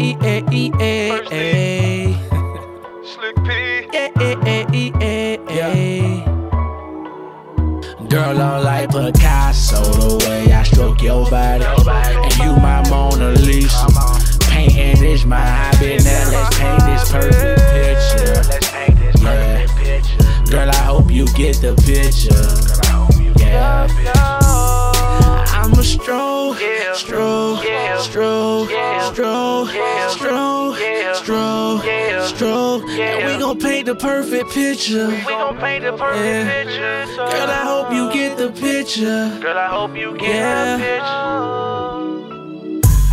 e a e a a. Slick P. Yeah, yeah, yeah, yeah. Girl, I'm like Picasso, the way I stroke your body. And you my Mona Lisa. Painting is my hobby. Now let's stroll, stroll, stroll, stroll. And we gon' paint the perfect picture. We gon' paint the perfect Yeah. picture. Girl, I hope you get the picture. Girl, I hope you get Yeah. the picture.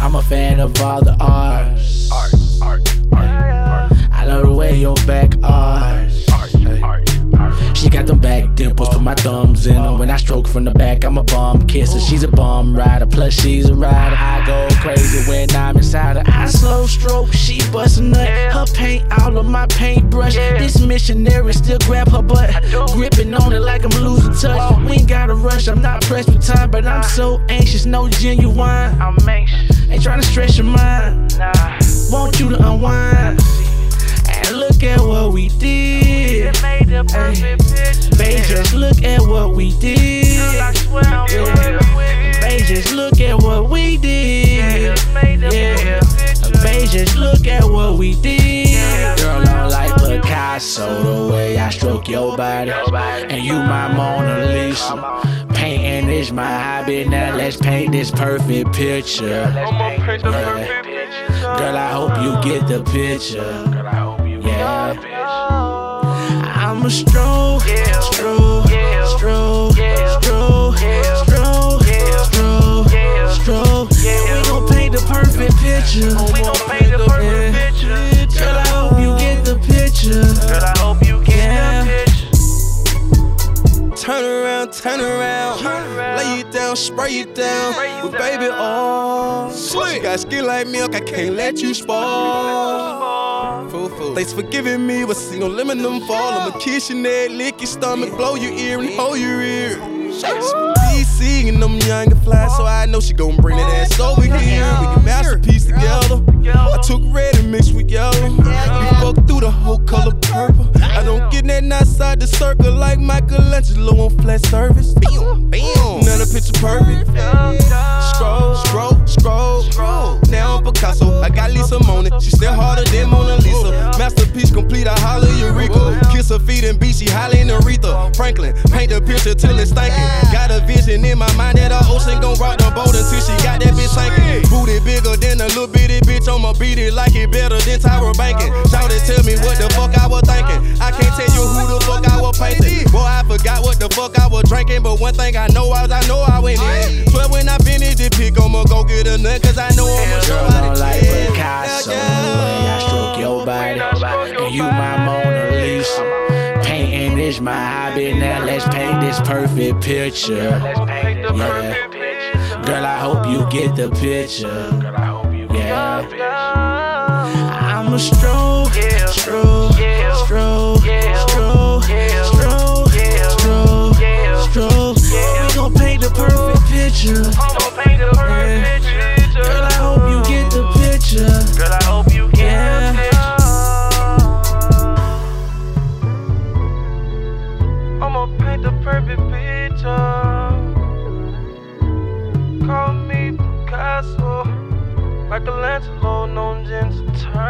I'm a fan of all the arts. Art, art, art, art. I love the way your back art, art, art. She got them back dimples, put my thumbs in them. When I stroke from the back, I'm a bum kisser. She's a bum rider, plus she's a rider. I go crazy when I'm inside her. I slow stroke, she bust a nut. Her paint all of my paintbrush. This missionary still grab her butt, gripping on it like I'm losing touch. We ain't gotta rush, I'm not pressed for time, but I'm so anxious, no genuine. I'm anxious. Ain't trying to stress your mind. We did. Girl, I swear I'm so Yeah. with Babe, just look at what we did. it. Yeah. perfect. Babe, just look at what we did. Girl, I'm like Picasso, the way I stroke your body. And you my Mona Lisa. Painting is my hobby. Now let's paint this perfect picture. I'ma paint the Yeah. perfect. Girl, I hope you get the picture. I hope you Yeah. get the picture. I'm a stroll, Yeah. Down, spray you down. With baby all. Slick. You got skin like milk, I can't let you spoil. Thanks for giving me what's no lemon them fall. I'ma kiss your neck, lick your stomach, blow your ear and hold your ear. DC and them young and fly, so I know she gon' bring that ass over here. We can masterpiece together. The circle like Michelangelo on flat surface. Bam, bam. Now the picture perfect. Scroll, scroll, scroll, scroll. Now I'm Picasso. I got Lisa Mona. She still harder than Mona Lisa. Masterpiece complete. I holler Eureka. Kiss her feet and beat. She hollering Aretha. Franklin, paint the picture till it's stinking. Got a vision in my mind that the ocean gon' rock the boat until she got that bitch sinking. Booty bigger than a little bitty bitch. I'ma beat it like it better than Tyra Banking. Shout it, tell me what the fuck I was thinking. I can't tell you fuck I was drinking. But one thing I know is I know I went in. But when I finish the pick, I'ma go get a nut. Cause I know I'ma show Girl, how I'm like yeah. Picasso, the Yeah. way I stroke your body. And you my Mona Lisa. Painting is my hobby. Now let's paint this perfect picture. Let's paint the Yeah. Girl, I hope you get the picture. Girl, I hope you get Yeah. the picture. I'm a stroll, Yeah. stroll, Yeah. stroll, no Ninja Turtle.